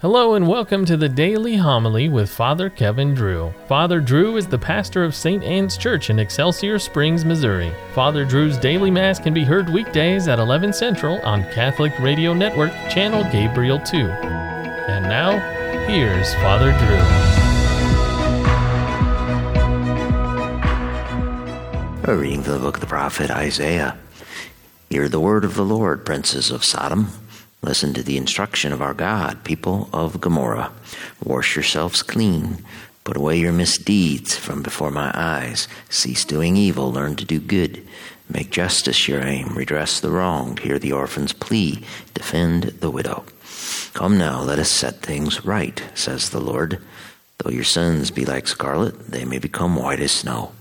Hello and welcome to the Daily Homily with Father Kevin Drew. Father Drew is the pastor of St. Anne's Church in Excelsior Springs, Missouri. Father Drew's daily mass can be heard weekdays at 11 Central on Catholic Radio Network, channel Gabriel 2. And now, here's Father Drew. A reading from the book of the prophet Isaiah. Hear the word of the Lord, princes of Sodom. Listen to the instruction of our God, people of Gomorrah. Wash yourselves clean. Put away your misdeeds from before my eyes. Cease doing evil. Learn to do good. Make justice your aim. Redress the wronged. Hear the orphan's plea. Defend the widow. Come now, let us set things right, says the Lord. Though your sins be like scarlet, they may become white as snow.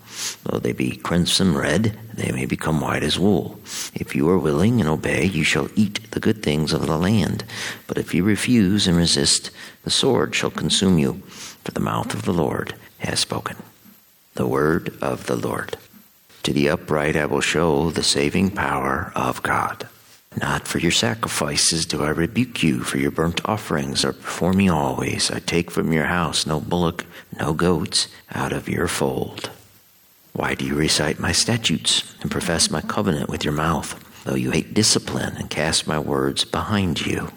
Though they be crimson red, they may become white as wool. If you are willing and obey, you shall eat the good things of the land. But if you refuse and resist, the sword shall consume you, for the mouth of the Lord has spoken. The word of the Lord. To the upright I will show the saving power of God. Not for your sacrifices do I rebuke you, for your burnt offerings are before me always. I take from your house no bullock, no goats out of your fold. Why do you recite my statutes and profess my covenant with your mouth, though you hate discipline and cast my words behind you?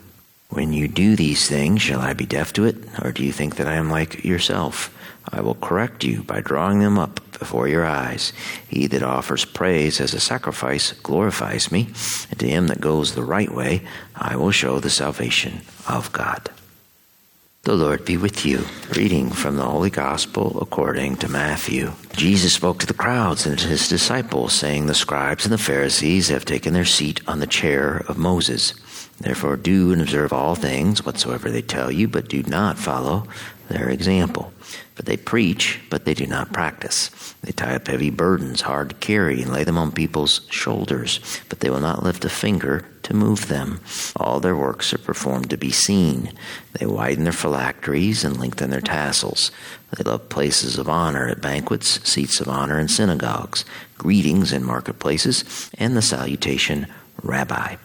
When you do these things, shall I be deaf to it, or do you think that I am like yourself? I will correct you by drawing them up before your eyes. He that offers praise as a sacrifice glorifies me, and to him that goes the right way, I will show the salvation of God. The Lord be with you. Reading from the Holy Gospel according to Matthew. Jesus spoke to the crowds and to his disciples, saying, The scribes and the Pharisees have taken their seat on the chair of Moses. Therefore, do and observe all things whatsoever they tell you, but do not follow their example. For they preach, but they do not practice. They tie up heavy burdens hard to carry and lay them on people's shoulders, but they will not lift a finger to move them. All their works are performed to be seen. They widen their phylacteries and lengthen their tassels. They love places of honor at banquets, seats of honor in synagogues, greetings in marketplaces, and the salutation, Rabbi.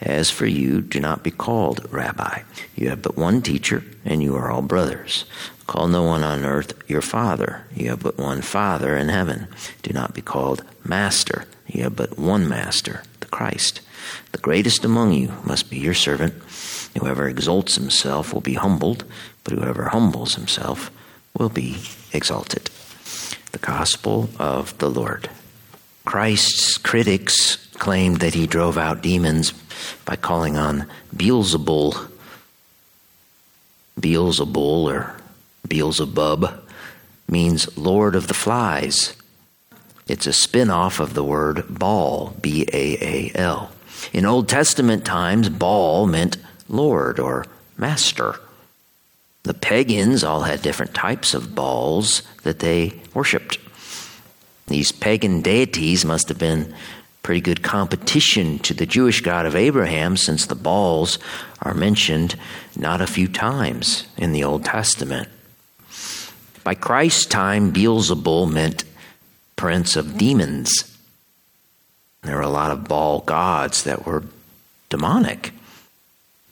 As for you, do not be called Rabbi. You have but one teacher, and you are all brothers. Call no one on earth your father. You have but one Father in heaven. Do not be called Master. You have but one Master, Christ. The greatest among you must be your servant. Whoever exalts himself will be humbled, but whoever humbles himself will be exalted. The Gospel of the Lord. Christ's critics claimed that he drove out demons by calling on Beelzebul, Beelzebul or Beelzebub means Lord of the Flies. It's a spin off of the word Baal, B A A L. In Old Testament times, Baal meant Lord or Master. The pagans all had different types of Baals that they worshiped. These pagan deities must have been pretty good competition to the Jewish God of Abraham since the Baals are mentioned not a few times in the Old Testament. By Christ's time, Beelzebul meant prince of demons. There were a lot of Baal gods that were demonic.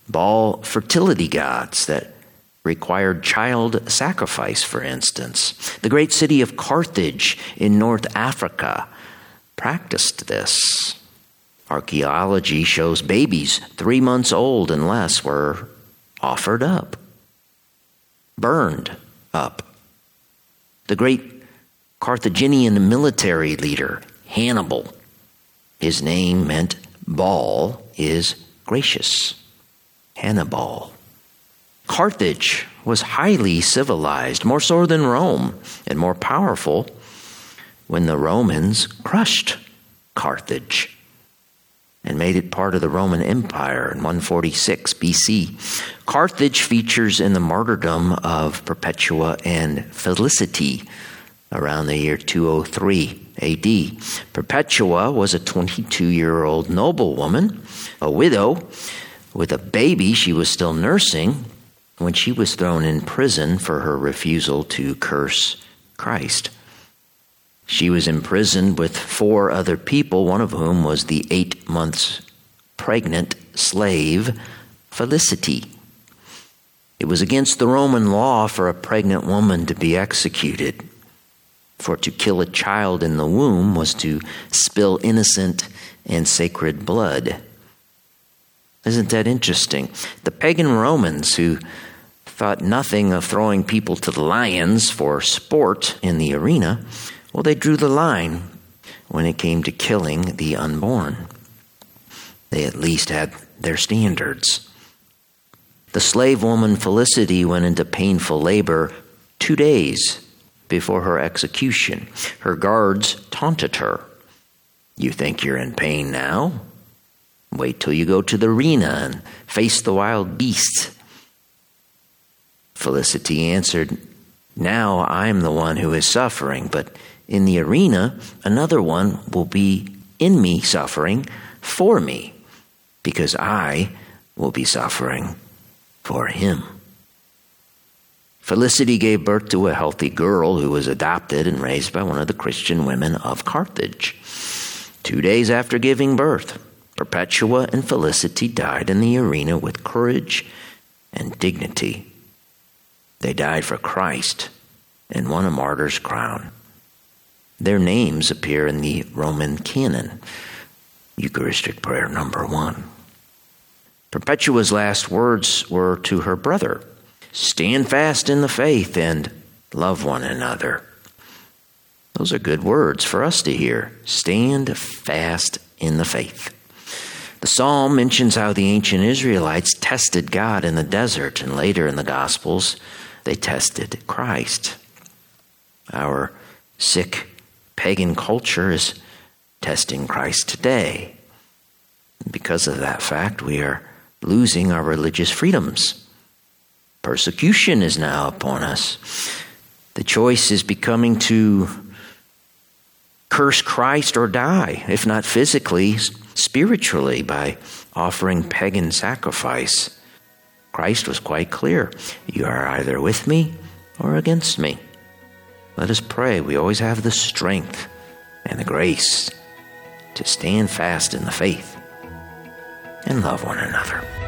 Baal fertility gods that required child sacrifice, for instance. The great city of Carthage in North Africa practiced this. Archaeology shows babies three months old and less were offered up, burned up. The great Carthaginian military leader, Hannibal, his name meant Baal is gracious. Hannibal. Carthage was highly civilized, more so than Rome, and more powerful when the Romans crushed Carthage and made it part of the Roman Empire in 146 BC. Carthage features in the martyrdom of Perpetua and Felicity around the year 203 AD. Perpetua was a 22 year old noblewoman, a widow, with a baby she was still nursing when she was thrown in prison for her refusal to curse Christ. She was imprisoned with four other people, one of whom was the eight months pregnant slave Felicity. It was against the Roman law for a pregnant woman to be executed. For to kill a child in the womb was to spill innocent and sacred blood. Isn't that interesting? The pagan Romans, who thought nothing of throwing people to the lions for sport in the arena, well, they drew the line when it came to killing the unborn. They at least had their standards. The slave woman Felicity went into painful labor two days before her execution. Her guards taunted her. You think you're in pain now? Wait till you go to the arena and face the wild beasts. Felicity answered, Now I'm the one who is suffering, but in the arena, another one will be in me suffering for me, because I will be suffering for him. Felicity gave birth to a healthy girl who was adopted and raised by one of the Christian women of Carthage. Two days after giving birth, Perpetua and Felicity died in the arena with courage and dignity. They died for Christ and won a martyr's crown. Their names appear in the Roman canon, Eucharistic prayer number one. Perpetua's last words were to her brother Stand fast in the faith and love one another. Those are good words for us to hear. Stand fast in the faith. The psalm mentions how the ancient Israelites tested God in the desert, and later in the Gospels, they tested Christ. Our sick pagan culture is testing Christ today. Because of that fact, we are losing our religious freedoms. Persecution is now upon us. The choice is becoming to curse Christ or die, if not physically, spiritually, by offering pagan sacrifice. Christ was quite clear you are either with me or against me. Let us pray we always have the strength and the grace to stand fast in the faith and love one another.